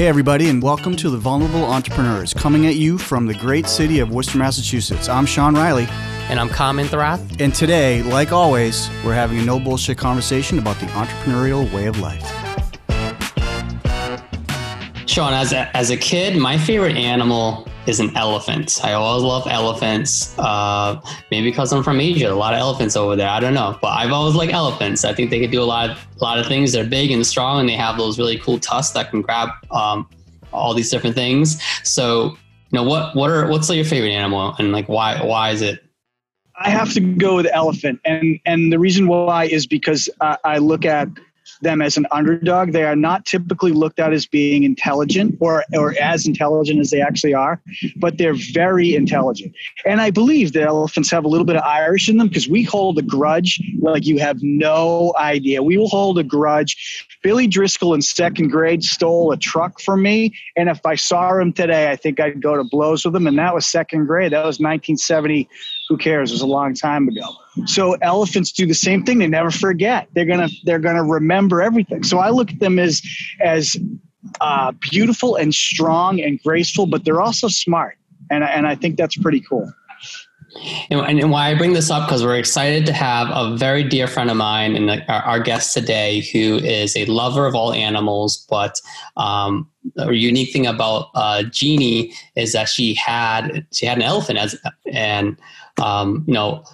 Hey, everybody, and welcome to the Vulnerable Entrepreneurs, coming at you from the great city of Worcester, Massachusetts. I'm Sean Riley. And I'm Carmen Thrath. And today, like always, we're having a no bullshit conversation about the entrepreneurial way of life. Sean, as a, as a kid, my favorite animal is an elephant. I always love elephants. Uh, maybe because I'm from Asia, a lot of elephants over there. I don't know, but I've always liked elephants. I think they could do a lot, of, a lot of things. They're big and strong, and they have those really cool tusks that can grab um, all these different things. So, you know, what what are what's like your favorite animal, and like why why is it? I have to go with elephant, and and the reason why is because I look at them as an underdog. They are not typically looked at as being intelligent or, or as intelligent as they actually are, but they're very intelligent. And I believe the elephants have a little bit of Irish in them because we hold a grudge like you have no idea. We will hold a grudge. Billy Driscoll in second grade stole a truck from me. And if I saw him today, I think I'd go to blows with him. And that was second grade. That was 1970. Who cares? It was a long time ago. So elephants do the same thing. They never forget. They're gonna they're gonna remember everything. So I look at them as as uh, beautiful and strong and graceful, but they're also smart, and and I think that's pretty cool. And, and, why I bring this up because we're excited to have a very dear friend of mine and our, our guest today, who is a lover of all animals. But um, a unique thing about uh, Jeannie is that she had she had an elephant as and um, you know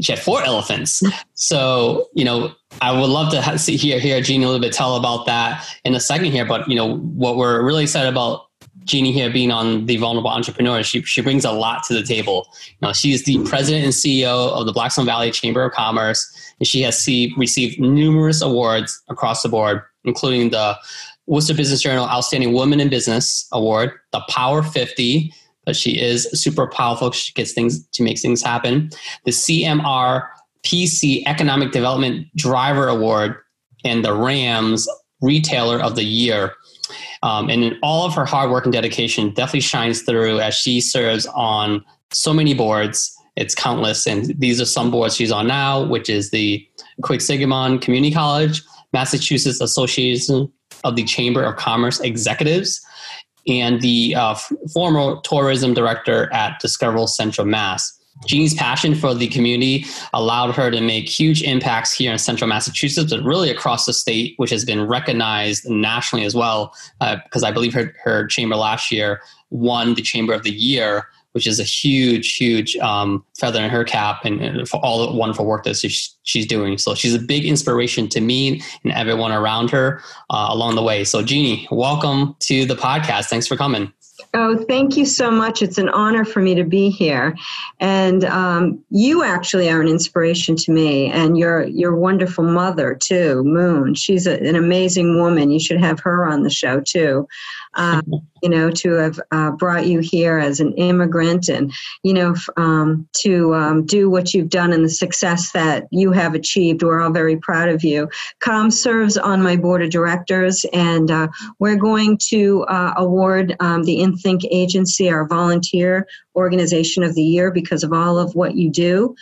she had four elephants. So, you know, I would love to see, hear, hear Jeannie a little bit tell about that in a second here. But, you know, what we're really excited about Jeannie here being on the Vulnerable Entrepreneur, she, she brings a lot to the table. You know, she's the president and CEO of the Blackstone Valley Chamber of Commerce, and she has see, received numerous awards across the board, including the Worcester Business Journal Outstanding Woman in Business Award, the Power 50, but she is super powerful. She gets things to make things happen. The CMR PC Economic Development Driver Award and the Rams Retailer of the Year. Um, and in all of her hard work and dedication definitely shines through as she serves on so many boards. It's countless. And these are some boards she's on now, which is the Quinsigamond Community College, Massachusetts Association of the Chamber of Commerce Executives, and the uh, former tourism director at Discoverable Central Mass. Jean's passion for the community allowed her to make huge impacts here in central Massachusetts, but really across the state, which has been recognized nationally as well. Because uh, I believe her, her chamber last year won the Chamber of the Year which is a huge, huge um, feather in her cap and, and, for all the wonderful work that she's, doing. So she's a big inspiration to me and everyone around her uh, along the way. So, Jeannie, welcome to the podcast. Thanks for coming. Oh, thank you so much. It's an honor for me to be here, and um, you actually are an inspiration to me, and your your wonderful mother too, Moon. She's a, an amazing woman. You should have her on the show too. Um, you know, to have uh, brought you here as an immigrant, and you know, um, to um, do what you've done and the success that you have achieved. We're all very proud of you. Com serves on my board of directors, and uh, we're going to uh, award um, the Think Agency, our volunteer organization of the year, because of all of what you do.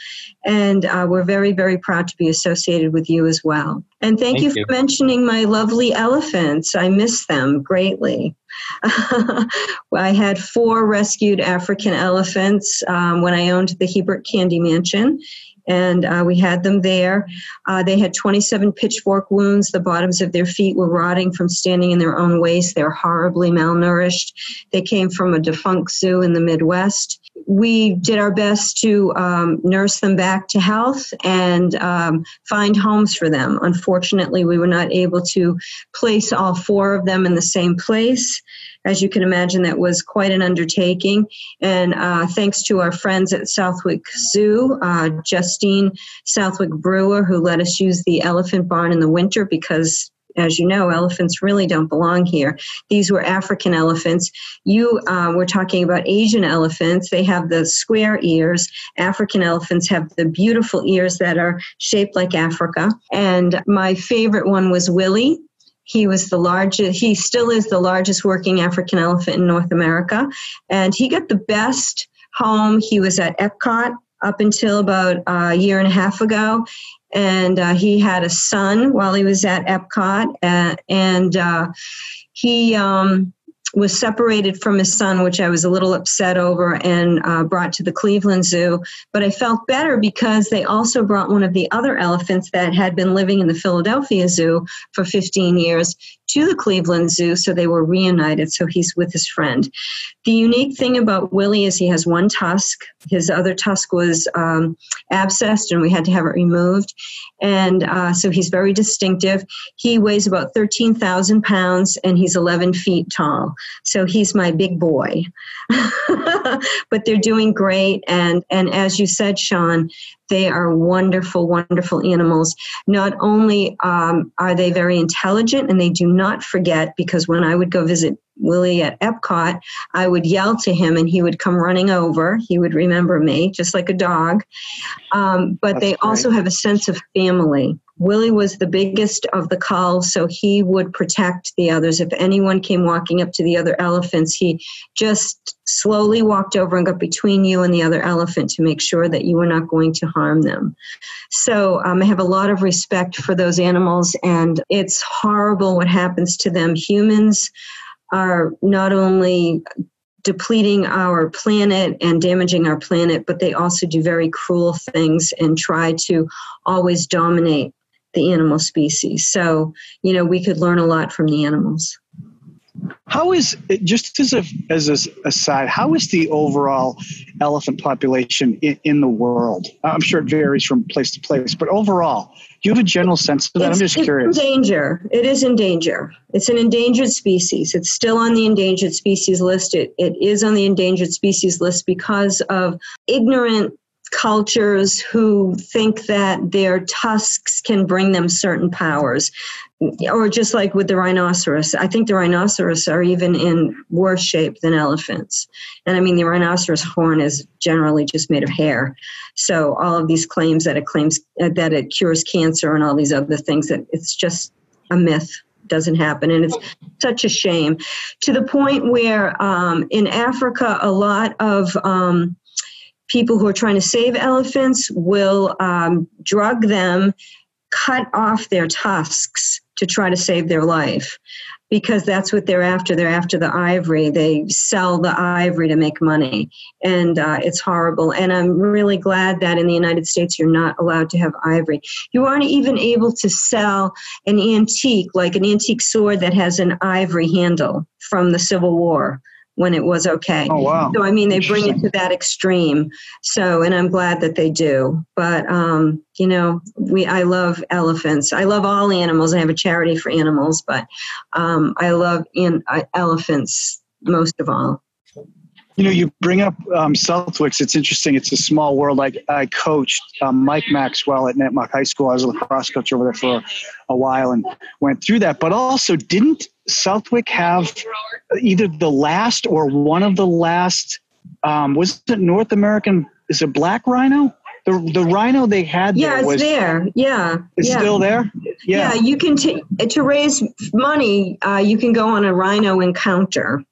And uh, we're very, very proud to be associated with you as well. And thank, thank you for you. mentioning my lovely elephants. I miss them greatly. I had four rescued African elephants um, when I owned the Hebert Candy Mansion and uh, we had them there. Uh, they had 27 pitchfork wounds. The bottoms of their feet were rotting from standing in their own waste. They're horribly malnourished. They came from a defunct zoo in the Midwest. We did our best to um, nurse them back to health and um, find homes for them. Unfortunately, we were not able to place all four of them in the same place as you can imagine, that was quite an undertaking. And uh, thanks to our friends at Southwick Zoo, uh, Justine Southwick Brewer, who let us use the elephant barn in the winter because as you know, elephants really don't belong here. These were African elephants. You uh, were talking about Asian elephants. They have the square ears. African elephants have the beautiful ears that are shaped like Africa. And my favorite one was Willie. He was the largest, he still is the largest working African elephant in North America. And he got the best home. He was at Epcot up until about a year and a half ago. And uh, he had a son while he was at Epcot. Uh, and uh, he, um, was separated from his son, which I was a little upset over, and uh, brought to the Cleveland Zoo. But I felt better because they also brought one of the other elephants that had been living in the Philadelphia Zoo for 15 years to the Cleveland Zoo, so they were reunited. So he's with his friend. The unique thing about Willie is he has one tusk. His other tusk was um, abscessed, and we had to have it removed. And uh, so he's very distinctive. He weighs about 13,000 pounds, and he's 11 feet tall. So he's my big boy. but they're doing great. And, and as you said, Sean, they are wonderful, wonderful animals. Not only um, are they very intelligent and they do not forget, because when I would go visit Willie at Epcot, I would yell to him and he would come running over. He would remember me, just like a dog. Um, but That's they great. also have a sense of family. Willie was the biggest of the culls, so he would protect the others. If anyone came walking up to the other elephants, he just slowly walked over and got between you and the other elephant to make sure that you were not going to harm them. So um, I have a lot of respect for those animals, and it's horrible what happens to them. Humans are not only depleting our planet and damaging our planet, but they also do very cruel things and try to always dominate the animal species. So, you know, we could learn a lot from the animals. How is just as a as a aside? How is the overall elephant population in, in, the world? I'm sure it varies from place to place, but overall, do you have a general sense of that? It's, I'm just curious. in danger. It is in danger. It's an endangered species. It's still on the endangered species list. It, it is on the endangered species list because of ignorant cultures who think that their tusks can bring them certain powers. Or just like with the rhinoceros i think the rhinoceros are even in worse shape than elephants. And i mean the rhinoceros horn is generally just made of hair. So all of these claims that it claims uh, that it cures cancer and all these other things that it's just a myth doesn't happen. And it's such a shame. To the point where um, in africa a lot of um, people who are trying to save elephants will um, drug them, cut off their tusks to try to save their life because that's what they're after. They're after the ivory. They sell the ivory to make money. And uh, it's horrible. And I'm really glad that in the United States you're not allowed to have ivory. You aren't even able to sell an antique, like an antique sword that has an ivory handle from the Civil War when it was okay. Oh wow! So I mean, they bring it to that extreme. So, and I'm glad that they do. But um, you know, we I love elephants. I love all animals. I have a charity for animals, but um, I love in, uh, elephants most of all. You know, you bring up um, Southwicks. It's interesting. It's a small world. Like I coached um, Mike Maxwell at Nipmuc High School. I was a lacrosse coach over there for a while and went through that. But also, didn't Southwick have either the last or one of the last? Um, was it North American? Is it black rhino? The the rhino they had yeah, there was, it's there. Yeah, it's yeah. still there. Yeah. yeah, you can t- to raise money. Uh, you can go on a rhino encounter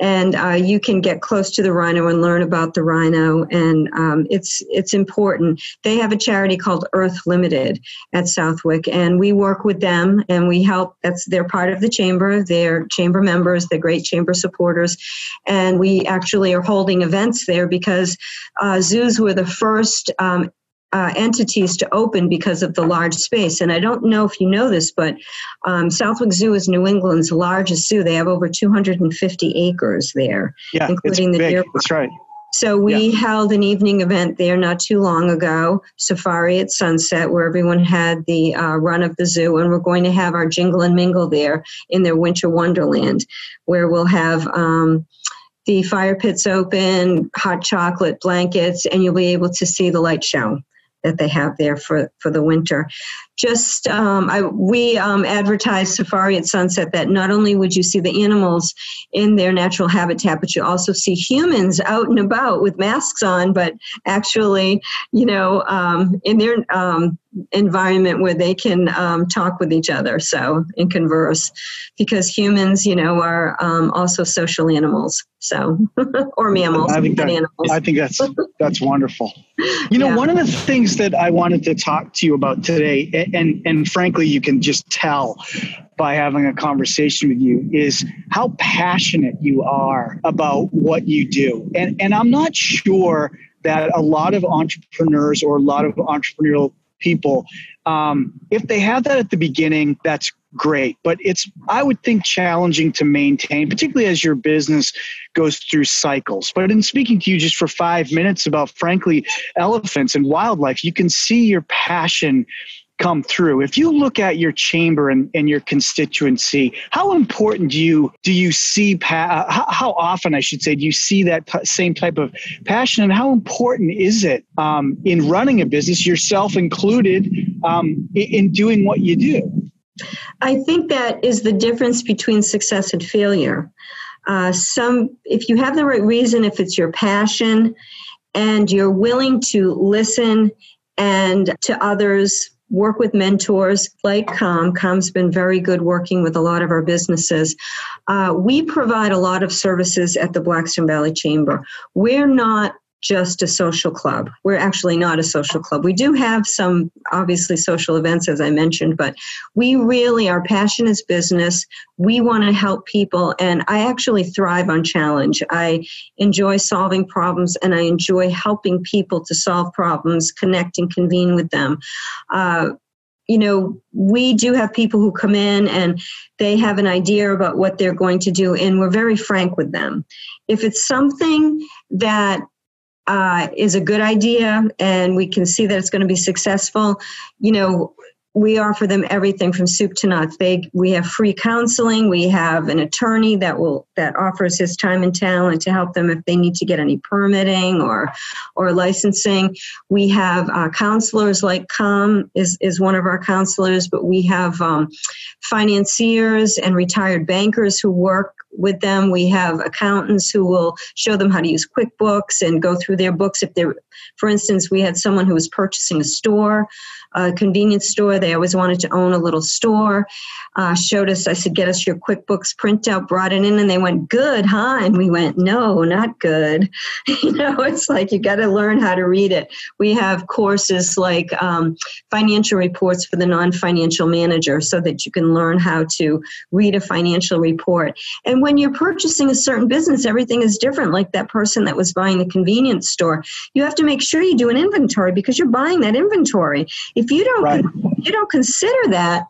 and uh, you can get close to the rhino and learn about the rhino. And um, it's it's important. They have a charity called earth limited at southwick and we work with them and we help. That's they're part of the chamber. They're chamber members. They're great chamber supporters. And we actually are holding events there because uh, zoos were the first um, uh, entities to open because of the large space. And I don't know if you know this, but um, Southwick Zoo is New England's largest zoo. They have over 250 acres there, yeah, including the big. deer. That's right. So we yeah. held an evening event there not too long ago, Safari at Sunset, where everyone had the uh, run of the zoo, and we're going to have our jingle and mingle there in their winter wonderland, where we'll have. Um, the fire pits open, hot chocolate, blankets, and you'll be able to see the light show that they have there for, for the winter. Just um, I, we um, advertised Safari at Sunset that not only would you see the animals in their natural habitat, but you also see humans out and about with masks on, but actually, you know, um, in their um, environment where they can um, talk with each other, so and converse, because humans, you know, are um, also social animals, so or mammals. I think, that, animals. I think that's that's wonderful. You know, yeah. one of the things that I wanted to talk to you about today, and and frankly, you can just tell by having a conversation with you is how passionate you are about what you do. And and I'm not sure that a lot of entrepreneurs or a lot of entrepreneurial people um, if they have that at the beginning that's great. But it's i would think challenging to maintain particularly as your business goes through cycles. But in speaking to you just for five minutes about frankly elephants and wildlife. You can see your passion come through. If you look at your chamber and, and your constituency, how important do you do you see pa- how, how, often I should say do you see that same type of passion, and how important is it um, in running a business, yourself included, um, in, in doing what you do? I think that is the difference between success and failure. Uh, some, if you have the right reason, if it's your passion, and you're willing to listen and to others work with mentors like Com. Com's been very good working with a lot of our businesses. Uh, we provide a lot of services at the Blackstone Valley Chamber. We're not just a social club. We're actually not a social club. We do have some obviously social events, as I mentioned, but we really, our passion is business. We want to help people, and I actually thrive on challenge. I enjoy solving problems and I enjoy helping people to solve problems, connect and convene with them. Uh, you know, we do have people who come in and they have an idea about what they're going to do, and we're very frank with them. If it's something that uh, is a good idea and we can see that it's going to be successful, you know, we offer them everything from soup to nuts. They we have free counseling. We have an attorney that will that offers his time and talent to help them if they need to get any permitting or or licensing. We have uh, counselors like Com is is one of our counselors, but we have um, financiers and retired bankers who work with them. We have accountants who will show them how to use QuickBooks and go through their books. If they're, for instance, we had someone who was purchasing a store, a convenience store. They always wanted to own a little store. Uh, showed us, I said, get us your QuickBooks printout, brought it in, and they went, good, huh? And we went, no, not good. you know, it's like you got to learn how to read it. We have courses like um, financial reports for the non financial manager so that you can learn how to read a financial report. And when you're purchasing a certain business, everything is different. Like that person that was buying the convenience store, you have to make sure you do an inventory because you're buying that inventory. If you don't, right. you don't consider that,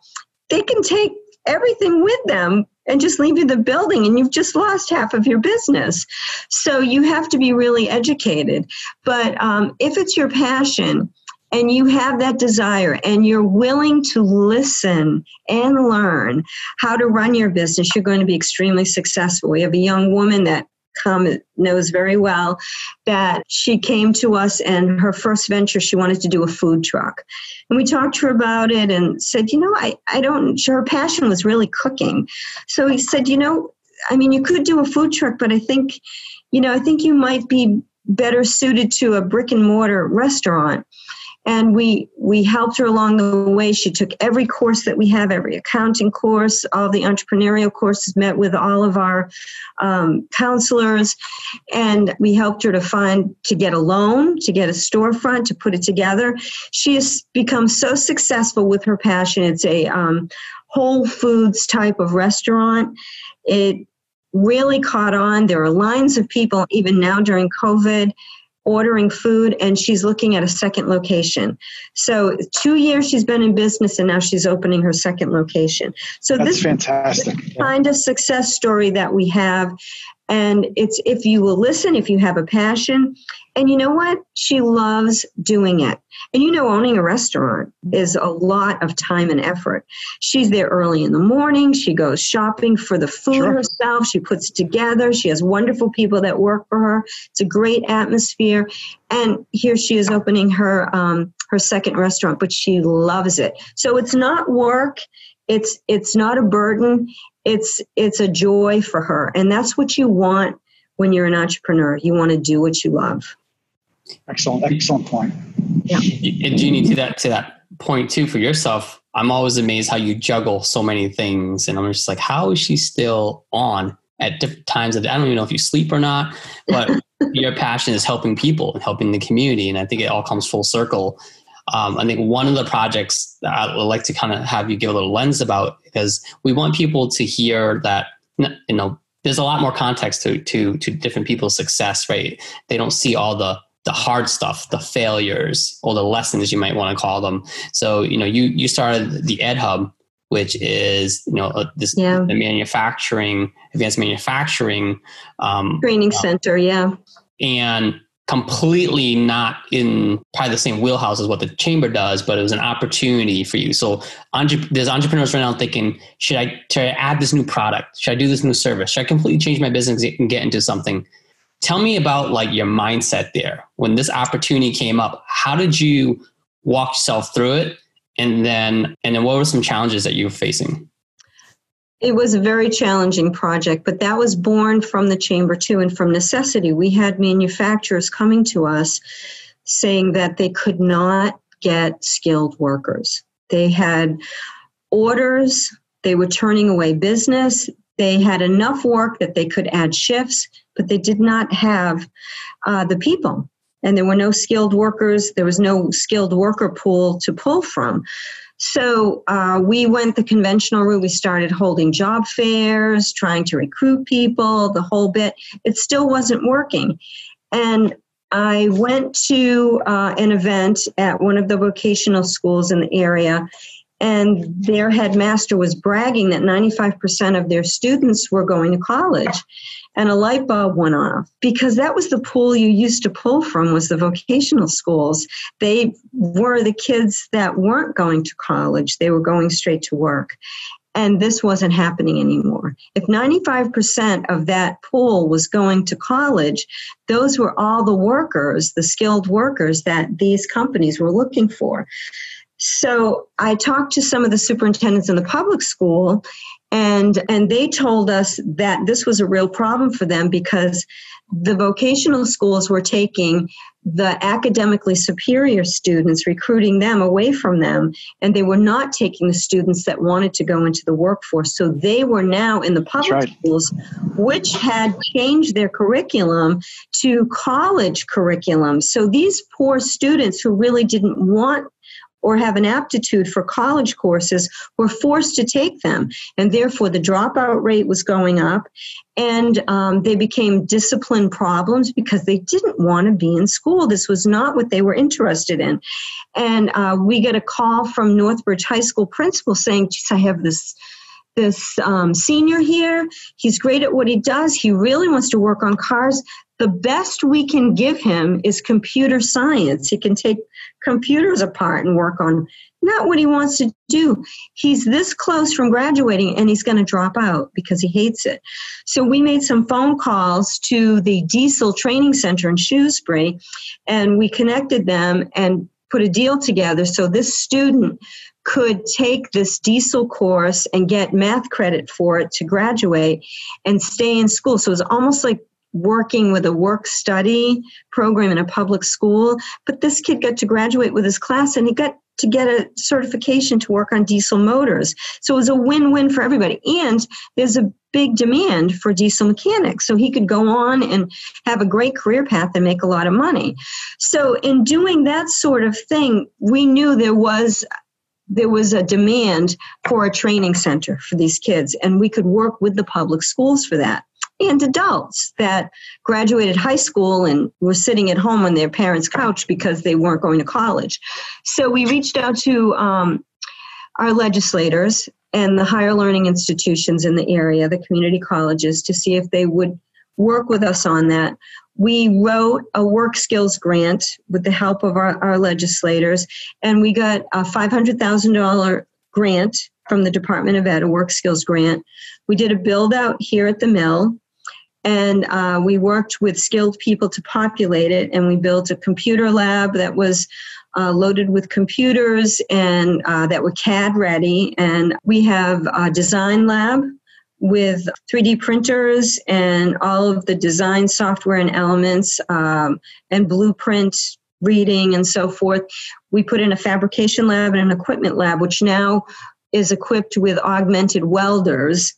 they can take everything with them and just leave you the building and you've just lost half of your business so you have to be really educated but um, if it's your passion and you have that desire and you're willing to listen and learn how to run your business, you're going to be extremely successful. We have a young woman that come knows very well that she came to us and her first venture she wanted to do a food truck. And we talked to her about it and said you know i, I don't her passion was really cooking. So he said you know i mean you could do a food truck but i think you know i think you might be better suited to a brick and mortar restaurant and we we helped her along the way. She took every course that we have every accounting course all the entrepreneurial courses met with all of our um, counselors. And we helped her to find to get a loan to get a storefront to put it together. She has become so successful with her passion. It's a um, whole foods type of restaurant. It really caught on. There are lines of people even now during covid ordering food and she's looking at a second location. So, two years she's been in business and now she's opening her second location. So, That's this fantastic. This kind of success story that we have. And it's if you will listen, if you have a passion, and you know what? She loves doing it. And you know, owning a restaurant is a lot of time and effort. She's there early in the morning. She goes shopping for the food sure. herself. She puts it together. She has wonderful people that work for her. It's a great atmosphere. And here she is opening her um, her second restaurant, but she loves it. So it's not work. It's it's not a burden. It's it's a joy for her, and that's what you want when you're an entrepreneur. You want to do what you love. Excellent, excellent point. Yeah. And Jeannie, to that to that point too, for yourself, I'm always amazed how you juggle so many things, and I'm just like, how is she still on at different times of the, I don't even know if you sleep or not, but your passion is helping people and helping the community, and I think it all comes full circle. Um, I think one of the projects that I would like to kind of have you give a little lens about because we want people to hear that you know there's a lot more context to to to different people's success, right? They don't see all the the hard stuff, the failures, or the lessons you might want to call them. So you know you you started the Ed Hub which is you know uh, this yeah. the manufacturing advanced manufacturing um, training uh, center yeah and completely not in probably the same wheelhouse as what the chamber does but it was an opportunity for you. So there's entrepreneurs right now thinking should I, should I add this new product? Should i do this new service? Should i completely change my business and get into something? Tell me about like your mindset there. When this opportunity came up how did you walk yourself through it? And then and then what were some challenges that you were facing it was a very challenging project but that was born from the chamber too and from necessity we had manufacturers coming to us saying that they could not get skilled workers they had orders they were turning away business they had enough work that they could add shifts but they did not have uh, the people and there were no skilled workers. There was no skilled worker pool to pull from. So uh, we went the conventional route. We started holding job fairs, trying to recruit people, the whole bit. It still wasn't working. And I went to uh, an event at one of the vocational schools in the area, and their headmaster was bragging that 95% of their students were going to college and a light bulb went off. Because that was the pool you used to pull from was the vocational schools. They were the kids that weren't going to college. They were going straight to work. And this wasn't happening anymore. If 95% of that pool was going to college those were all the workers the skilled workers that these companies were looking for. So I talked to some of the superintendents in the public school, and and they told us that this was a real problem for them because the vocational schools were taking the academically superior students recruiting them away from them and they were not taking the students that wanted to go into the workforce so they were now in the public right. schools which had changed their curriculum to college curriculum so these poor students who really didn't want or have an aptitude for college courses were forced to take them. And therefore, the dropout rate was going up. And um, they became discipline problems because they didn't want to be in school. This was not what they were interested in. And uh, we get a call from Northbridge High School principal saying, Geez, I have this this um, senior here. He's great at what he does. He really wants to work on cars. The best we can give him is computer science. He can take computers apart and work on not what he wants to do. He's this close from graduating and he's going to drop out because he hates it. So we made some phone calls to the Diesel Training Center in Shrewsbury and we connected them and put a deal together so this student could take this diesel course and get math credit for it to graduate and stay in school. So it was almost like working with a work study program in a public school. But this kid got to graduate with his class and he got to get a certification to work on diesel motors. So it was a win win for everybody. And there's a big demand for diesel mechanics. So he could go on and have a great career path and make a lot of money. So in doing that sort of thing, we knew there was there was a demand for a training center for these kids and we could work with the public schools for that and adults that graduated high school and were sitting at home on their parents' couch because they weren't going to college. So we reached out to um, our legislators and the higher learning institutions in the area, the community colleges, to see if they would work with us on that. We wrote a work skills grant with the help of our, our legislators, and we got a $500,000 grant from the Department of Ed, a work skills grant. We did a build out here at the mill and uh, we worked with skilled people to populate it and we built a computer lab that was uh, loaded with computers and uh, that were cad ready. And we have a design lab with 3d printers and all of the design software and elements um, and blueprint reading and so forth. We put in a fabrication lab and an equipment lab which now is equipped with augmented welders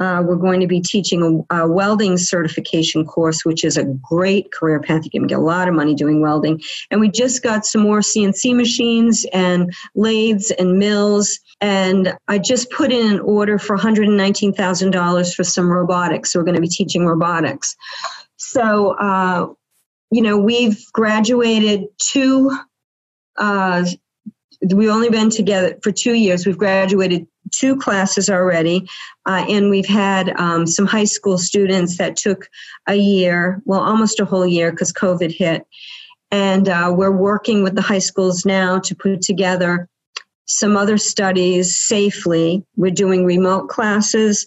uh, we're going to be teaching a, a, welding certification course, which is a great career path. You can get a lot of money doing welding. And we just got some more CNC machines and lathes and mills. And I just put in an order for $119,000 for some robotics. So we're going to be teaching robotics. So, uh, you know, we've graduated two. Uh, we've only been together for two years. We've graduated two classes already, uh, and we've had um, some high school students that took a year, well, almost a whole year because COVID hit. And uh, we're working with the high schools now to put together some other studies safely. We're doing remote classes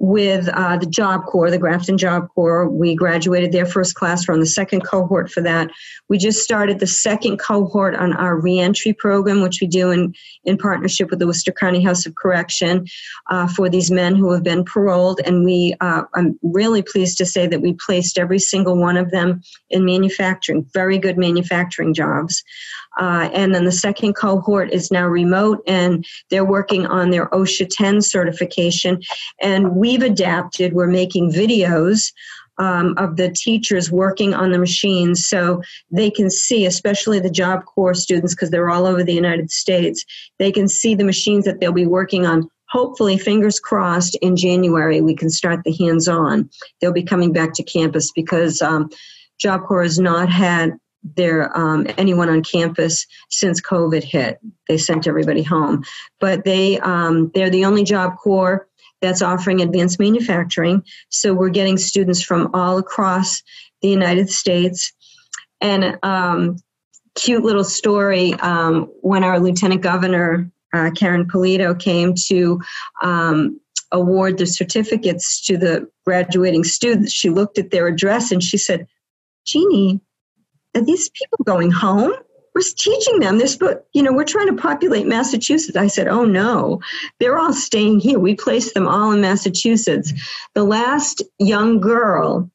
with uh, the Job Corps, the Grafton Job Corps. We graduated their first class. We're on the second cohort for that. We just started the second cohort on our reentry program, which we do in, in partnership with the Worcester County House of Correction uh, for these men who have been paroled. And we, uh, I'm really pleased to say that we placed every single one of them in manufacturing, very good manufacturing jobs. Uh, and then the second cohort is now remote and they're working on their OSHA 10 certification. And we've adapted, we're making videos. Um, of the teachers working on the machines so they can see, especially the Job Corps students, because they're all over the United States, they can see the machines that they'll be working on. Hopefully, fingers crossed, in January, we can start the hands on. They'll be coming back to campus because um, Job Corps has not had there um, anyone on campus since COVID hit. They sent everybody home, but they um, they're the only Job Corps that's offering advanced manufacturing. So we're getting students from all across the United States. And um, cute little story um, when our Lieutenant Governor uh, Karyn Polito came to um, award the certificates to the graduating students. She looked at their address and she said, Jeannie, are these people going home? We're teaching them this, but you know, we're trying to populate Massachusetts. I said, oh no, they're all staying here. We placed them all in Massachusetts. The last young girl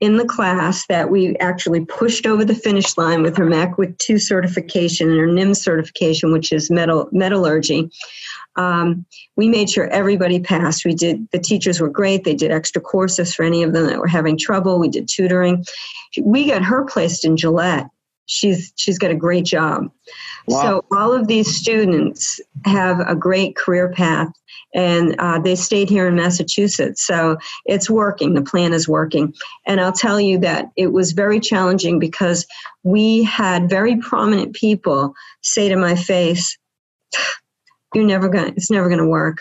in the class that we actually pushed over the finish line with her MAC with two certification and her NIM certification, which is metal metallurgy. Um, we made sure everybody passed. We did, the teachers were great. They did extra courses for any of them that were having trouble. We did tutoring. We got her placed in Gillette. She's, she's got a great job. Wow. So all of these students have a great career path and uh, they stayed here in Massachusetts. So it's working. The plan is working. And I'll tell you that it was very challenging because we had very prominent people say to my face, you're never going it's never going to work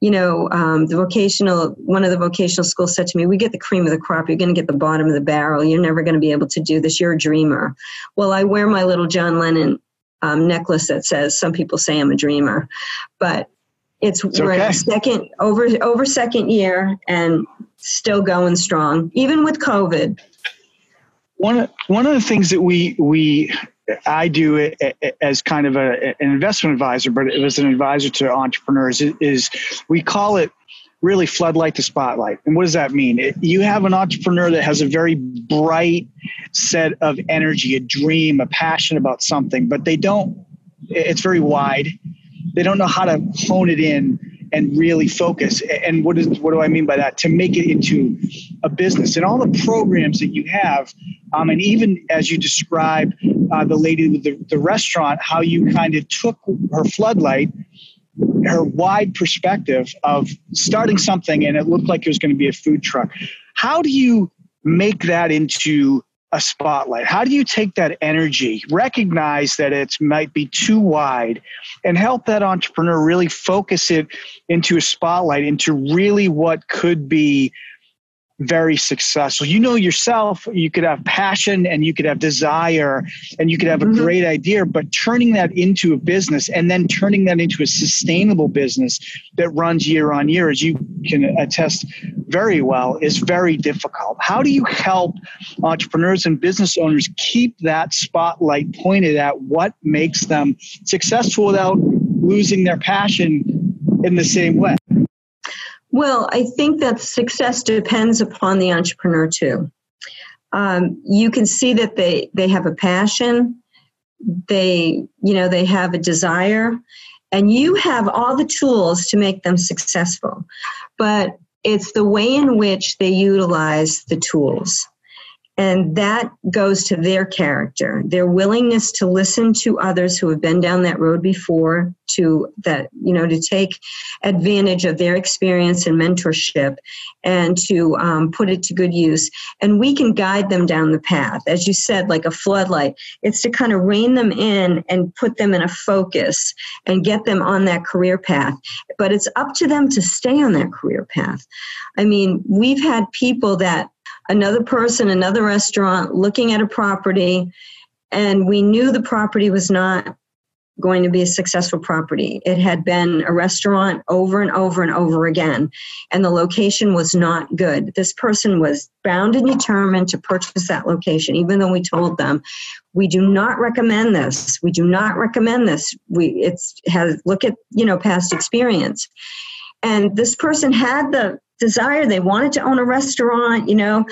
you know um, the vocational one of the vocational schools said to me we get the cream of the crop. You're going to get the bottom of the barrel. You're never going to be able to do this. You're a dreamer. Well i wear my little john lennon um, necklace that says some people say i'm a dreamer. But it's, it's we're okay. second over over second year and still going strong even with covid. One one of the things that we we I do it as kind of a, an investment advisor, but it was an advisor to entrepreneurs. Is we call it really floodlight to spotlight. And what does that mean? It, you have an entrepreneur that has a very bright set of energy, a dream, a passion about something, but they don't. It's very wide. They don't know how to hone it in and really focus. And what is what do I mean by that? To make it into a business and all the programs that you have, um, and even as you described uh, the lady with the, the restaurant, how you kind of took her floodlight, her wide perspective of starting something, and it looked like it was going to be a food truck. How do you make that into a spotlight? How do you take that energy, recognize that it might be too wide, and help that entrepreneur really focus it into a spotlight, into really what could be very successful. You know yourself, you could have passion and you could have desire and you could have a mm-hmm. great idea, but turning that into a business and then turning that into a sustainable business that runs year on year, as you can attest very well, is very difficult. How do you help entrepreneurs and business owners keep that spotlight pointed at what makes them successful without losing their passion in the same way? Well, I think that success depends upon the entrepreneur too. Um, you can see that they they have a passion, they you know they have a desire, and you have all the tools to make them successful. But it's the way in which they utilize the tools and that goes to their character their willingness to listen to others who have been down that road before to that you know to take advantage of their experience and mentorship and to um, put it to good use. And we can guide them down the path. As you said like a floodlight it's to kind of rein them in and put them in a focus and get them on that career path. But it's up to them to stay on that career path. I mean we've had people that another person, another restaurant looking at a property, and we knew the property was not going to be a successful property. It had been a restaurant over and over and over again, and the location was not good. This person was bound and determined to purchase that location, even though we told them, we do not recommend this. We do not recommend this. We it's has look at you know past experience. And this person had the desire. They wanted to own a restaurant, you know,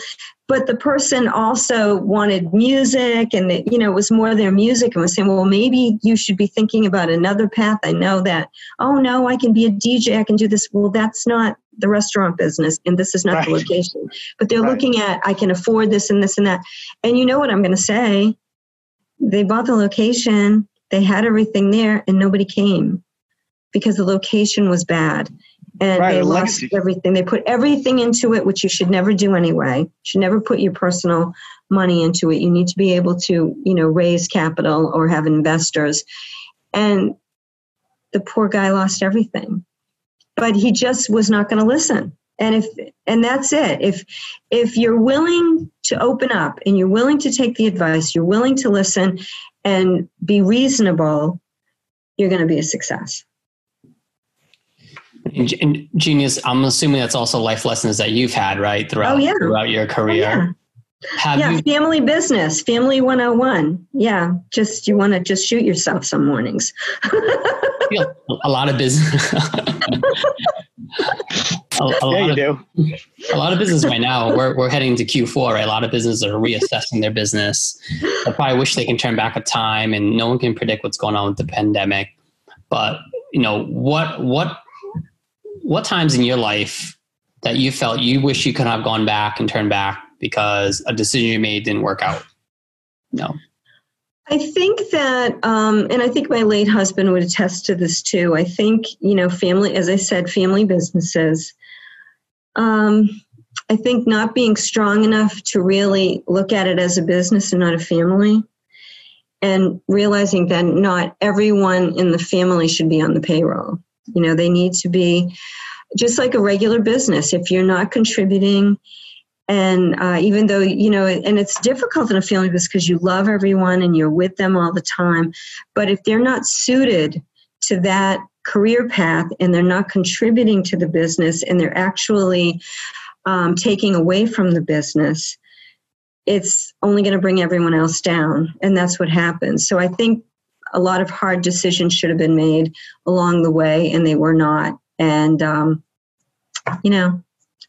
but the person also wanted music and, it, you know, it was more their music and was saying, well, maybe you should be thinking about another path. I know that, oh, no, I can be a DJ, I can do this. Well, that's not the restaurant business and this is not right. the location. But they're right. looking at, I can afford this and this and that. And you know what I'm going to say? They bought the location, they had everything there, and nobody came because the location was bad and right, they lost legacy. everything. They put everything into it, which you should never do anyway. You should never put your personal money into it. You need to be able to, you know, raise capital or have investors. And the poor guy lost everything, but he just was not going to listen. And if and that's it. If if you're willing to open up and you're willing to take the advice, you're willing to listen and be reasonable, you're going to be a success. And genius, I'm assuming that's also life lessons that you've had, right? Throughout, oh, yeah. throughout your oh, career. Oh, yeah. Have yeah, you, family business, family 101. Yeah, just you want to just shoot yourself some mornings. a lot of business. a, a yeah, you do. A lot of business right now. We're we're heading to Q4, right? A lot of businesses are reassessing their business. I probably wish they can turn back a time, and no one can predict what's going on with the pandemic. But you know what what what times in your life that you felt you wish you could have gone back and turned back because a decision you made didn't work out? No. I think that, um, and I think my late husband would attest to this too. I think, you know, family, as I said, family businesses. Um, I think not being strong enough to really look at it as a business and not a family, and realizing that not everyone in the family should be on the payroll. You know, they need to be just like a regular business. If you're not contributing, and uh, even though you know, and it's difficult in a business because you love everyone and you're with them all the time, but if they're not suited to that career path and they're not contributing to the business and they're actually um, taking away from the business, it's only going to bring everyone else down, and that's what happens. So I think a lot of hard decisions should have been made along the way, and they were not. And, um, you know,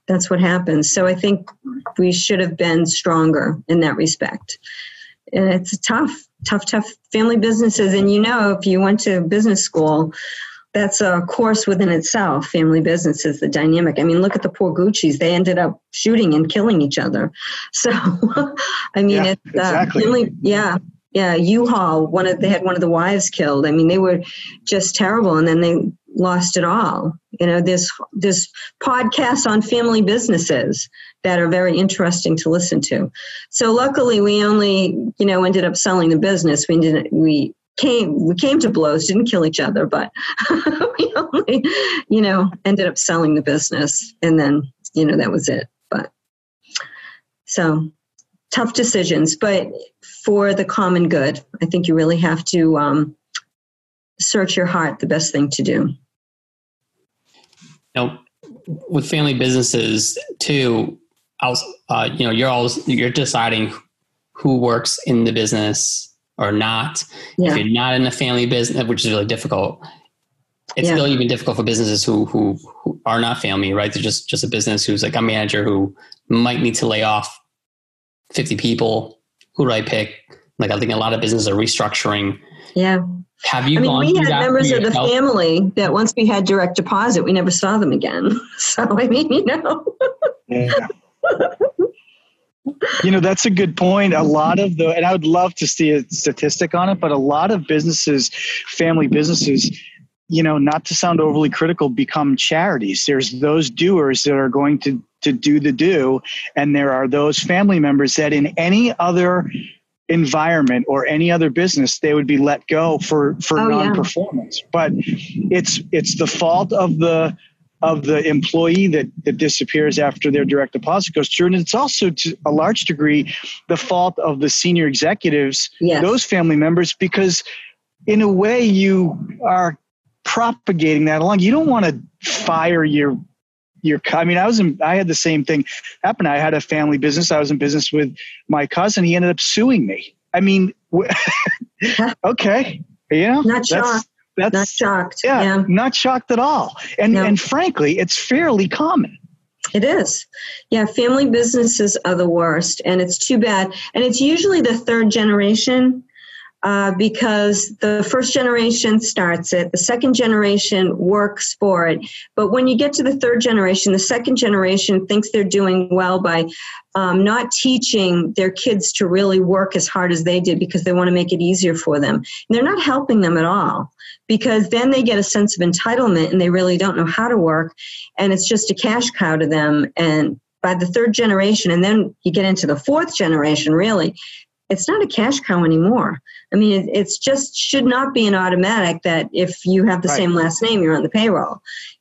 that's what happens. So I think we should have been stronger in that respect. And it's tough, tough, tough family businesses. And you know, if you went to business school, that's a course within itself. Family businesses, the dynamic. I mean, look at the poor Gucci's. They ended up shooting and killing each other. So, I mean, yeah, it's uh, exactly. family. Yeah, yeah, U-Haul, one of they had one of the wives killed. I mean, they were just terrible, and then they lost it all. You know, there's there's podcasts on family businesses that are very interesting to listen to. So luckily, we only you know ended up selling the business. We didn't we came we came to blows, didn't kill each other, but we only you know ended up selling the business, and then you know that was it. But so tough decisions, but for the common good. I think you really have to um, search your heart, the best thing to do. Now, with family businesses too, uh, you know, you're always you're deciding who works in the business or not. Yeah. If you're not in a family business, which is really difficult, it's yeah. still even difficult for businesses who, who who are not family, right? They're just just a business who's like a manager who might need to lay off 50 people. Who do I pick? Like I think a lot of businesses are restructuring. Yeah. Have you I mean, gone we had that members of the yourself? family that once we had direct deposit, we never saw them again. So, I mean, you know. Yeah. you know, that's a good point. A lot of the, and I would love to see a statistic on it, but a lot of businesses, family businesses, you know, not to sound overly critical, become charities. There's those doers that are going to to do the do, and there are those family members that in any other environment or any other business they would be let go for for Oh, non-performance but it's it's the fault of the of the employee that, that disappears after their direct deposit goes through. And it's also to a large degree the fault of the senior executives, Yes. those family members, because in a way you are propagating that along. You don't want to fire your your I mean, I was in, I had the same thing happen. I had a family business. I was in business with my cousin. He ended up suing me. I mean, okay, you know, Not that's, shocked. that's Not shocked. yeah, yeah. not shocked at all. And No. and frankly, it's fairly common. It is. Yeah, family businesses are the worst, and it's too bad. And it's usually the third generation uh, because the first generation starts it, the second generation works for it. But when you get to the third generation, the second generation thinks they're doing well by um, not teaching their kids to really work as hard as they did because they want to make it easier for them. And they're not helping them at all because then they get a sense of entitlement and they really don't know how to work and it's just a cash cow to them and by the third generation and then you get into the fourth generation really it's not a cash cow anymore i mean it, it's just should not be an automatic that if you have the Right. same last name you're on the payroll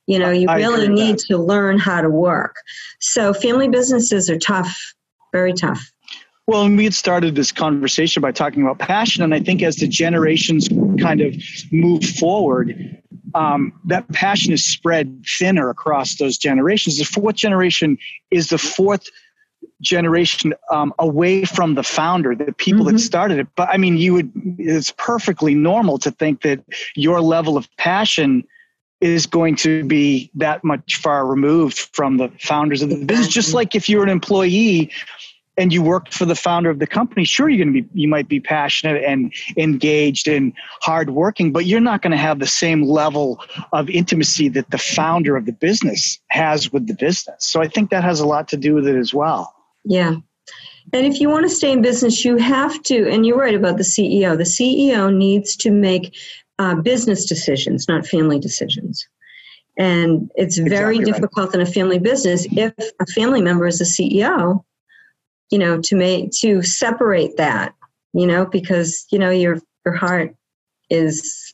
you know you I really need that. to learn how to work so family businesses are tough very tough Well, and we had started this conversation by talking about passion, and I think as the generations kind of move forward, um, that passion is spread thinner across those generations. The fourth generation is the fourth generation um, away from the founder, the people Mhm. that started it. But I mean, you would, it's perfectly normal to think that your level of passion is going to be that much far removed from the founders of the business. Just like if you're an employee and you worked for the founder of the company, sure you're going to be you might be passionate and engaged and hardworking, but you're not going to have the same level of intimacy that the founder of the business has with the business. So I think that has a lot to do with it as well. Yeah. And if you want to stay in business, you have to, and you're right about the CEO. The CEO needs to make uh, business decisions, not family decisions. And it's very Exactly right. difficult in a family business if a family member is the CEO, you know, to make to separate that, you know, because you know your your heart is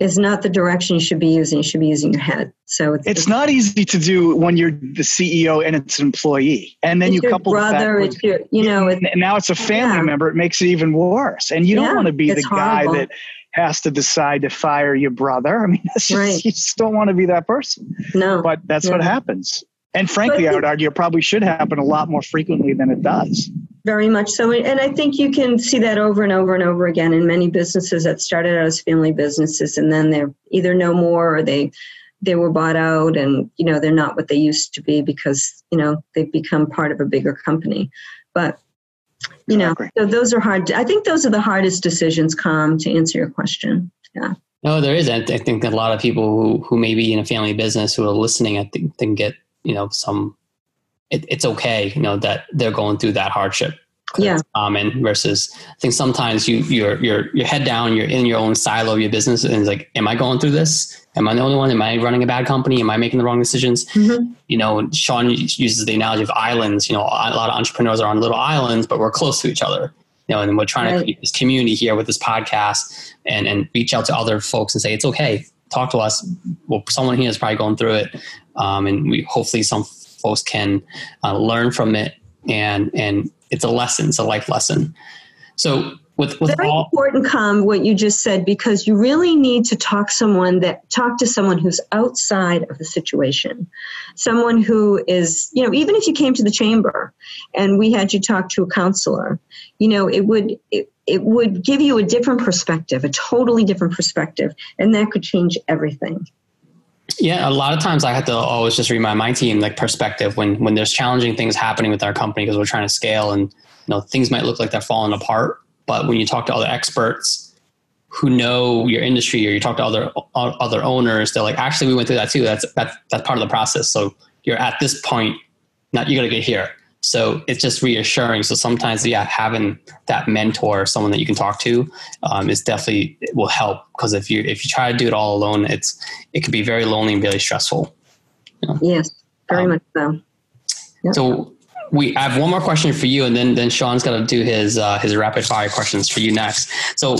is not the direction you should be using. You should be using your head. So it's, It's not easy to do when you're the CEO and it's an employee, and then you couple brother, with- it's your, you know, it's, and now it's a family Yeah. member. It makes it even worse. And you Yeah, don't want to be the it's guy that has to decide to fire your brother. I mean, that's just, Right. you just don't want to be that person. no. But that's what happens. And frankly, I would argue it probably should happen a lot more frequently than it does. Very much so. And I think you can see that over and over and over again in many businesses that started out as family businesses and then they're either no more or they they were bought out and you know they're not what they used to be because you know they've become part of a bigger company. But you know, so those are hard. I think those are the hardest decisions, Come to answer your question. Yeah. No, there is. I I think a lot of people who, who may be in a family business who are listening, I think, can get, you know, some, it, it's okay, you know, that they're going through that hardship. Yeah. Common versus I think sometimes you, you're, you're, you're head down, you're in your own silo of your business and it's like, am I going through this? Am I the only one? Am I running a bad company? Am I making the wrong decisions? Mhm. You know, Sean uses the analogy of islands. You know, a lot of entrepreneurs are on little islands, but we're close to each other. You know, and we're trying Right. to create this community here with this podcast and and reach out to other folks and say it's okay. Talk to us. Well, someone here is probably going through it, um, and we hopefully some folks can uh, learn from it. And and it's a lesson. It's a life lesson. So with with Very all important, Com, what you just said, because you really need to talk someone that talk to someone who's outside of the situation, someone who is, you know, even if you came to the chamber and we had you talk to a counselor, you know, it would it, it would give you a different perspective, a totally different perspective, and that could change everything. Yeah, a lot of times I have to always just remind my team like perspective when when there's challenging things happening with our company because we're trying to scale and you know things might look like they're falling apart, but when you talk to other experts who know your industry or you talk to other other owners, they're like, actually, we went through that too. That's that's that's part of the process. So you're at this point, not you're gonna get here. So it's just reassuring. So sometimes, yeah, having that mentor, someone that you can talk to, um, is definitely it will help. Because if you if you try to do it all alone, it's it can be very lonely and very stressful. You know? Yes, very um, much so. Yep. So we I have one more question for you, and then then Sean's got to do his uh, his rapid fire questions for you next. So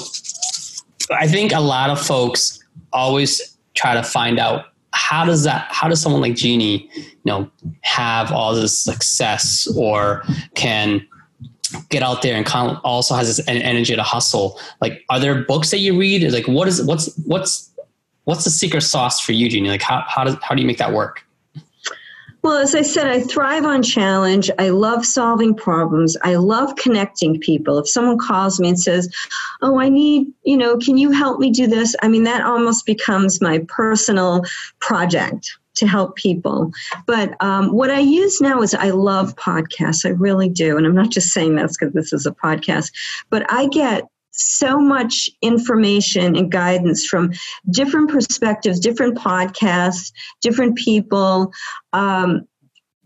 I think a lot of folks always try to find out how does that how does someone like Jeannie, you know, have all this success or can get out there and also has this energy to hustle. Like, are there books that you read? Like, what is what's what's what's the secret sauce for you, Jeannie? Like, how how does how do you make that work? Well, as I said, I thrive on challenge. I love solving problems. I love connecting people. If someone calls me and says, Oh, I need, you know, can you help me do this? I mean, that almost becomes my personal project to help people. But um, what I use now is I love podcasts. I really do. And I'm not just saying that's because this is a podcast, but I get so much information and guidance from different perspectives, different podcasts, different people. Um,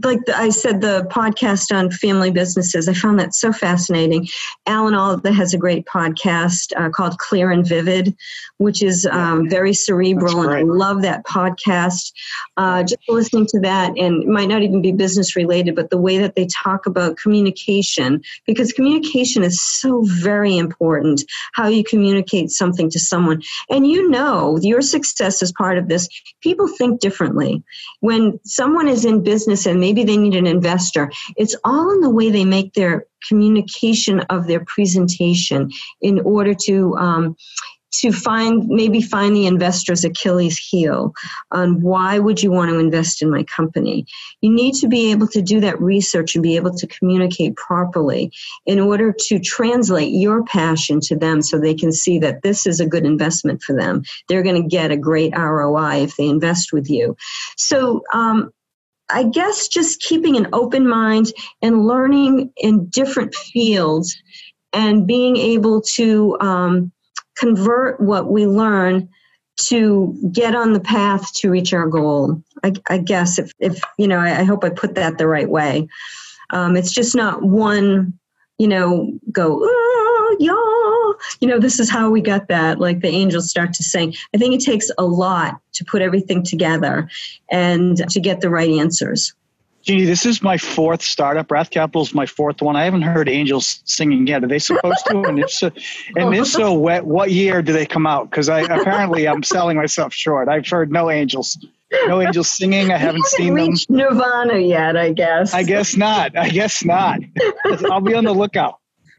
like the, I said, the podcast on family businesses, I found that so fascinating. Alan Alda has a great podcast uh, called Clear and Vivid, which is um, very cerebral, and I love that podcast. Uh, just listening to that, and it might not even be business related, but the way that they talk about communication, because communication is so very important. How you communicate something to someone, and you know your success is part of this. People think differently. When someone is in business and maybe they need an investor. It's all in the way they make their communication of their presentation in order to um, to find maybe find the investor's Achilles heel on why would you want to invest in my company. You need to be able to do that research and be able to communicate properly in order to translate your passion to them so they can see that this is a good investment for them. They're going to get a great ROI if they invest with you. So um, I guess just keeping an open mind and learning in different fields and being able to um, convert what we learn to get on the path to reach our goal. I, I guess if, if you know, I, I, hope I put that the right way. Um, it's just not one, you know, go, oh, you know, this is how we got that. Like the angels start to sing. I think it takes a lot to put everything together and to get the right answers. Jeannie, this is my fourth startup. Rath Capital is my fourth one. I haven't heard angels singing yet. Are they supposed to? And if so, and if so, what, what year do they come out? Because I apparently I'm selling myself short. I've heard no angels, no angels singing. I haven't, haven't seen them. Nirvana yet, I guess. I guess not. I guess not. I'll be on the lookout.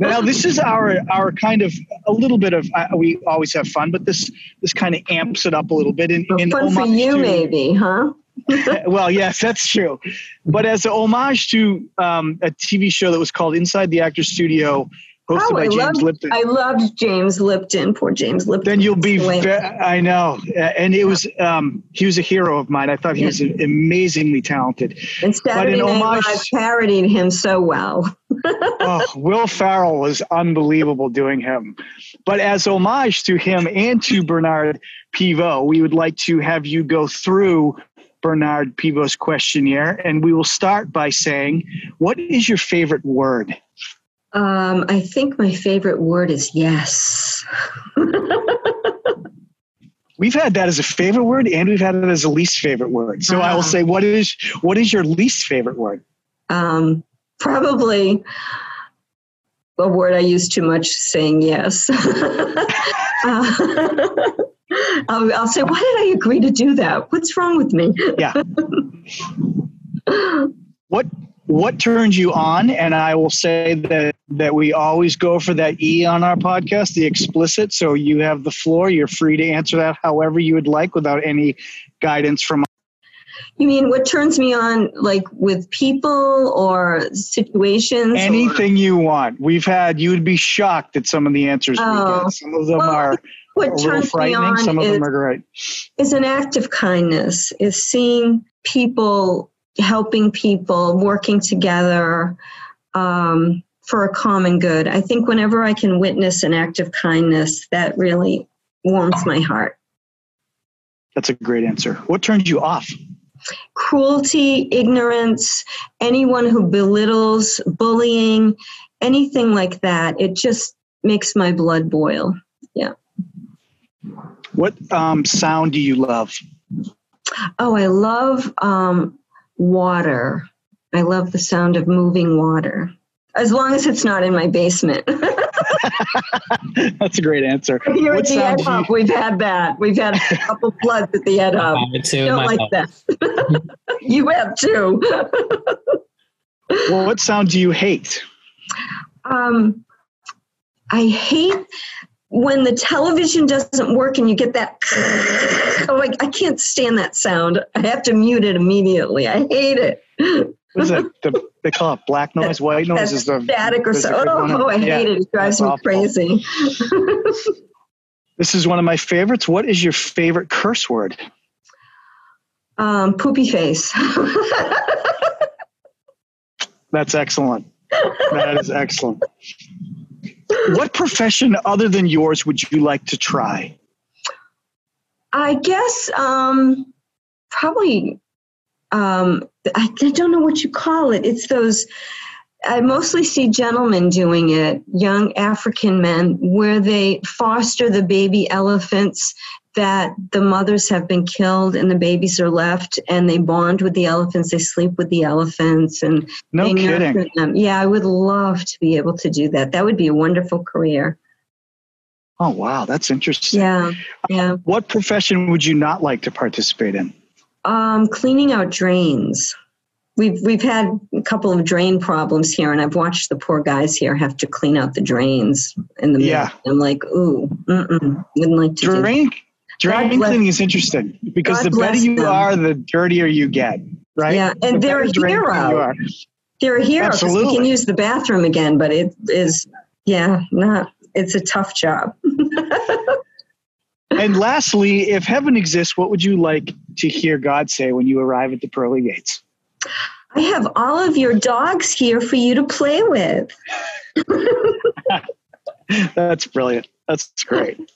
Now this is our our kind of a little bit of uh, we always have fun, but this this kind of amps it up a little bit. In, in fun for you, to, maybe, huh? well, yes, that's true. But as an homage to um, a TV show that was called Inside the Actor Studio, hosted oh, by I James loved, Lipton. I loved James Lipton. Poor James Lipton. Then you'll be. Ve- I know, and it was. Um, he was a hero of mine. I thought he was amazingly talented. And Saturday Night homage, Live parodied him so well. oh, Will Ferrell was unbelievable doing him. But as homage to him and to Bernard Pivot, we would like to have you go through Bernard Pivot's questionnaire, and we will start by saying, "What is your favorite word?" Um, I think my favorite word is yes. we've had that as a favorite word, and we've had it as a least favorite word. So uh, I will ah. say, what is what is your least favorite word? Um, probably a word I use too much, saying yes. uh, I'll, I'll, say, why did I agree to do that? What's wrong with me? yeah. what what turns you on? And I will say that that we always go for that E on our podcast, the explicit. So you have the floor. You're free to answer that however you would like without any guidance from you mean what turns me on, like with people or situations? Anything or? you want. We've had, you would be shocked at some of the answers oh. we get. Some of them well, are what a little frightening, some of is, them are great. Is an act of kindness, is seeing people helping people, working together. Um, for a common good. I think whenever I can witness an act of kindness, that really warms my heart. That's a great answer. What turns you off? Cruelty, ignorance, anyone who belittles, bullying, anything like that. It just makes my blood boil. Yeah. What um, sound do you love? Oh, I love um, water. I love the sound of moving water, as long as it's not in my basement. That's a great answer. Here what at the Ed Hub, you... we've had that. We've had a couple floods at the Ed Hub. Too, Don't like house. that. you have too. well, what sound do you hate? Um, I hate when the television doesn't work and you get that oh, I, I can't stand that sound i have to mute it immediately i hate it what is it? The, they call it black noise white noise is the static or so. oh, oh i yeah, hate it it drives me awful. crazy. This is one of my favorites. What is your favorite curse word? Um, poopy face. That's excellent. That is excellent. What profession other than yours would you like to try? I guess um, probably um, I, I don't know what you call it. It's those. I mostly see gentlemen doing it, young African men, where they foster the baby elephants that the mothers have been killed and the babies are left and they bond with the elephants they sleep with the elephants and no they kidding. them yeah i would love to be able to do that that would be a wonderful career oh wow that's interesting yeah yeah what profession would you not like to participate in um, cleaning out drains we've we've had a couple of drain problems here and i've watched the poor guys here have to clean out the drains in the yeah i'm like ooh mm-mm, wouldn't like to drain Drain cleaning is interesting because God the better you them. are, the dirtier you get, right? Yeah, and the they're a hero. They're a hero because we can use the bathroom again, but it is, yeah, not. It's a tough job. and lastly, if heaven exists, what would you like to hear God say when you arrive at the pearly gates? I have all of your dogs here for you to play with. That's brilliant. That's great.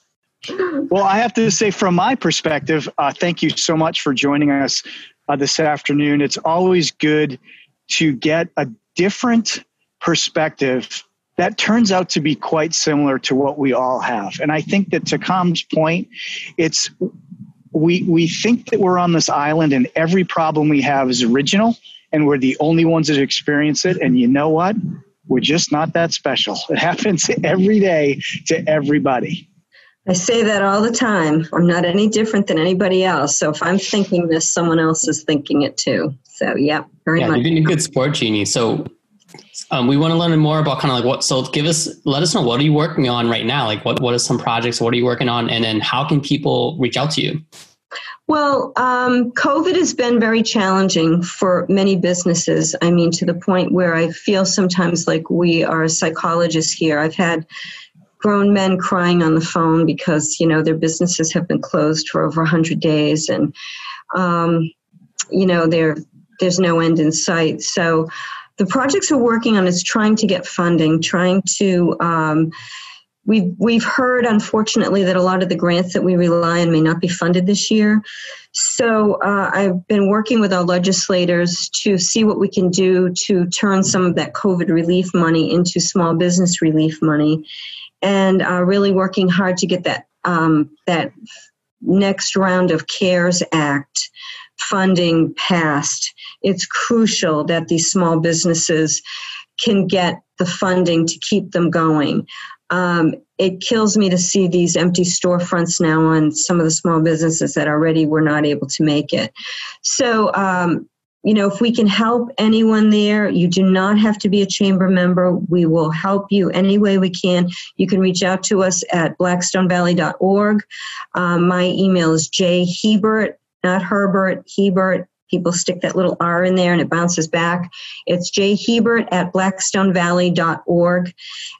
Well, I have to say, from my perspective, uh, thank you so much for joining us uh, this afternoon. It's always good to get a different perspective that turns out to be quite similar to what we all have. And I think that to Com's point, it's we we think that we're on this island and every problem we have is original and we're the only ones that experience it. And you know what? We're just not that special. It happens every day to everybody. I say that all the time. I'm not any different than anybody else. So if I'm thinking this, someone else is thinking it too. So yeah, very yeah, much. You're being a good sport, Jeannie. So um, we want to learn more about kind of like what. So give us, let us know what are you working on right now. Like what what are some projects? What are you working on? And then how can people reach out to you? Well, um, COVID has been very challenging for many businesses. I mean, to the point where I feel sometimes like we are psychologists here. I've had grown men crying on the phone because you know their businesses have been closed for over 100 days and um, you know there there's no end in sight so the projects we're working on is trying to get funding trying to um, we've we've heard unfortunately that a lot of the grants that we rely on may not be funded this year. So uh, i've been working with our legislators to see what we can do to turn some of that covid relief money into small business relief money and uh, really working hard to get that um, that next round of CARES Act funding passed. It's crucial that these small businesses can get the funding to keep them going. Um, it kills me to see these empty storefronts now on some of the small businesses that already were not able to make it. So um, you know, if we can help anyone there, you do not have to be a chamber member. We will help you any way we can. You can reach out to us at blackstonevalley.org. Um, my email is jhebert, not Herbert, Hebert people stick that little R in there and it bounces back. It's jhebert at blackstonevalley.org,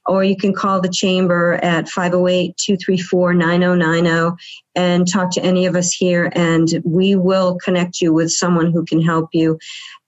or you can call the chamber at 508 234 9090 and talk to any of us here, and we will connect you with someone who can help you.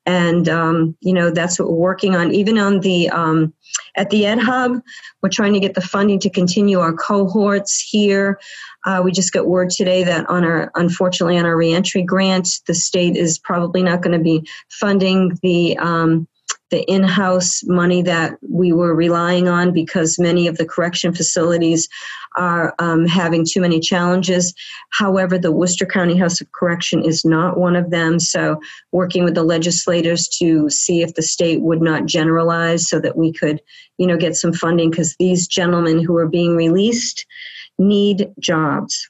And um, you know that's what we're working on. Even on the um, at the Ed Hub, we're trying to get the funding to continue our cohorts here. Uh, we just got word today that on our, unfortunately, on our reentry grant, the state is probably not going to be funding the um, the in-house money that we were relying on because many of the correction facilities are um, having too many challenges. However, the Worcester County House of Correction is not one of them. So, working with the legislators to see if the state would not generalize so that we could, you know, get some funding because these gentlemen who are being released need jobs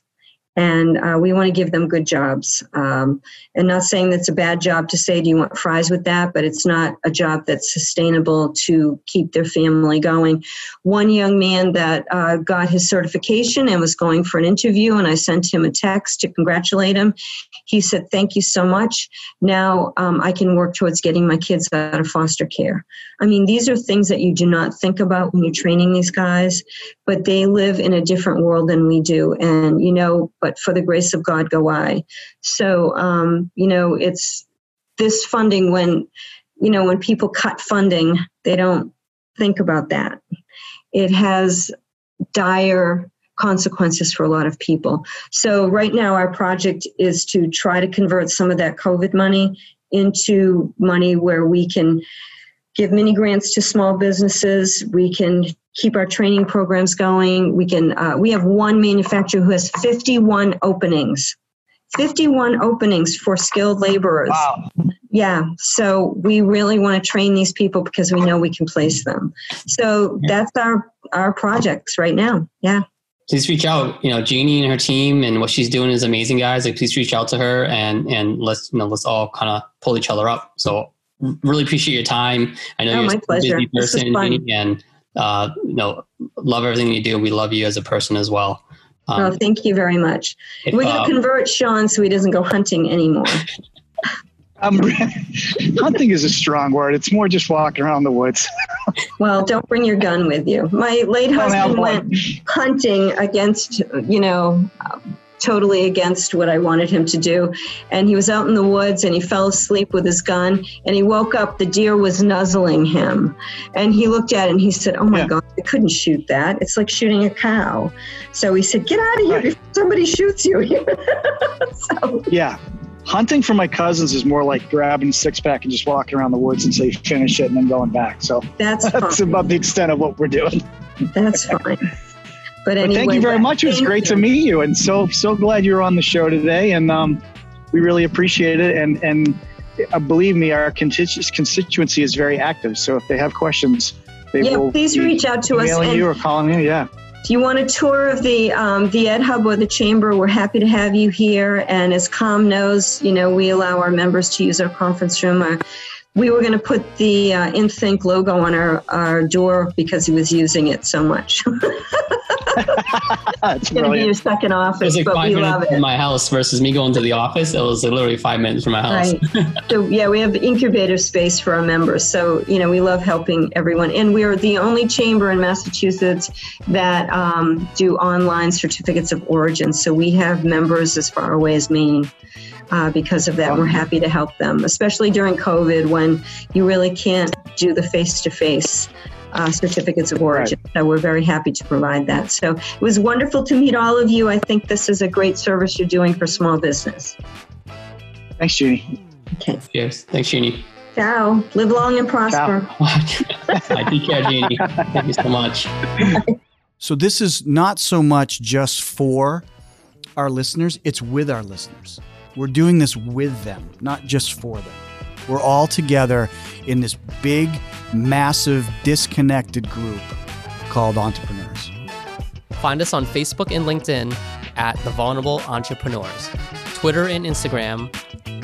and uh, we want to give them good jobs. Um, and not saying that's a bad job to say, do you want fries with that? But it's not a job that's sustainable to keep their family going. One young man that uh, got his certification and was going for an interview, and I sent him a text to congratulate him. He said, Thank you so much. Now um, I can work towards getting my kids out of foster care. I mean, these are things that you do not think about when you're training these guys, but they live in a different world than we do. And, you know, but for the grace of God go I. So, um, you know, it's this funding when, you know, when people cut funding, they don't think about that. It has dire consequences for a lot of people. So, right now, our project is to try to convert some of that COVID money into money where we can give mini grants to small businesses. We can keep our training programs going. We can. Uh, we have one manufacturer who has 51 openings. 51 openings for skilled laborers. Wow. Yeah, so we really want to train these people because we know we can place them. So that's our our projects right now. Yeah. Please reach out. You know, Jeannie and her team and what she's doing is amazing, guys. Like, please reach out to her and and let's you know let's all kind of pull each other up. So really appreciate your time. I know Oh, you're my a pleasure. busy This was person, fun. Jeannie, and uh, you know, love everything you do. We love you as a person as well. Um, oh, thank you very much. if, We're going to convert Sean so he doesn't go hunting anymore. Um, hunting is a strong word. It's more just walking around the woods. Well, don't bring your gun with you. My late husband went hunting against, you know, uh, totally against what I wanted him to do. And he was out in the woods and he fell asleep with his gun. And he woke up, the deer was nuzzling him. And he looked at it and he said, Oh my Yeah. God, I couldn't shoot that. It's like shooting a cow. So he said, Get out of here Right. before somebody shoots you. so, Yeah. Hunting for my cousins is more like grabbing a six pack and just walking around the woods until you finish it and then going back. So that's that's fine. about the extent of what we're doing. That's fine. But, But anyway, thank you very much. It was great to meet you, and so so glad you're on the show today. And um, we really appreciate it. And and uh, believe me, our constitu- constituency is very active. So if they have questions, they Yeah, will please reach out to us. emailing you or calling you. Yeah. if you want a tour of the um, the Ed Hub or the Chamber, we're happy to have you here. And as Com knows, you know we allow our members to use our conference room. Uh, we were going to put the uh, InThink logo on our, our door because he was using it so much. That's it's going to be your brilliant. second it office, was like but five we love minutes from it. my house versus me going to the office. It was literally five minutes from my house. Right. so yeah, we have incubator space for our members. So you know, we love helping everyone, and we are the only chamber in Massachusetts that um, do online certificates of origin. So we have members as far away as Maine. Uh, because of that, we're happy to help them, especially during COVID when you really can't do the face-to-face uh, certificates of origin. So we're very happy to provide that. So it was wonderful to meet all of you. I think this is a great service you're doing for small business. Thanks, Jeannie. Okay. Yes. Thanks, Jeannie. Ciao. Live long and prosper. I take care, Jeannie. Thank you so much. So this is not so much just for our listeners, it's with our listeners. We're doing this with them, not just for them. We're all together in this big, massive, disconnected group called entrepreneurs. Find us on Facebook and LinkedIn at The Vulnerable Entrepreneurs, Twitter and Instagram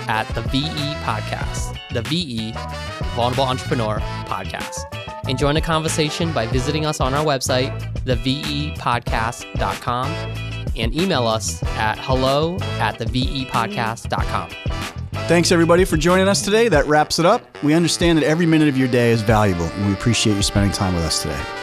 at The VE Podcast, The VE Vulnerable Entrepreneur Podcast. And join the conversation by visiting us on our website, thevepodcast.com, and email us at hello at thevepodcast.com. Thanks everybody for joining us today. That wraps it up. We understand that every minute of your day is valuable, and we appreciate you spending time with us today.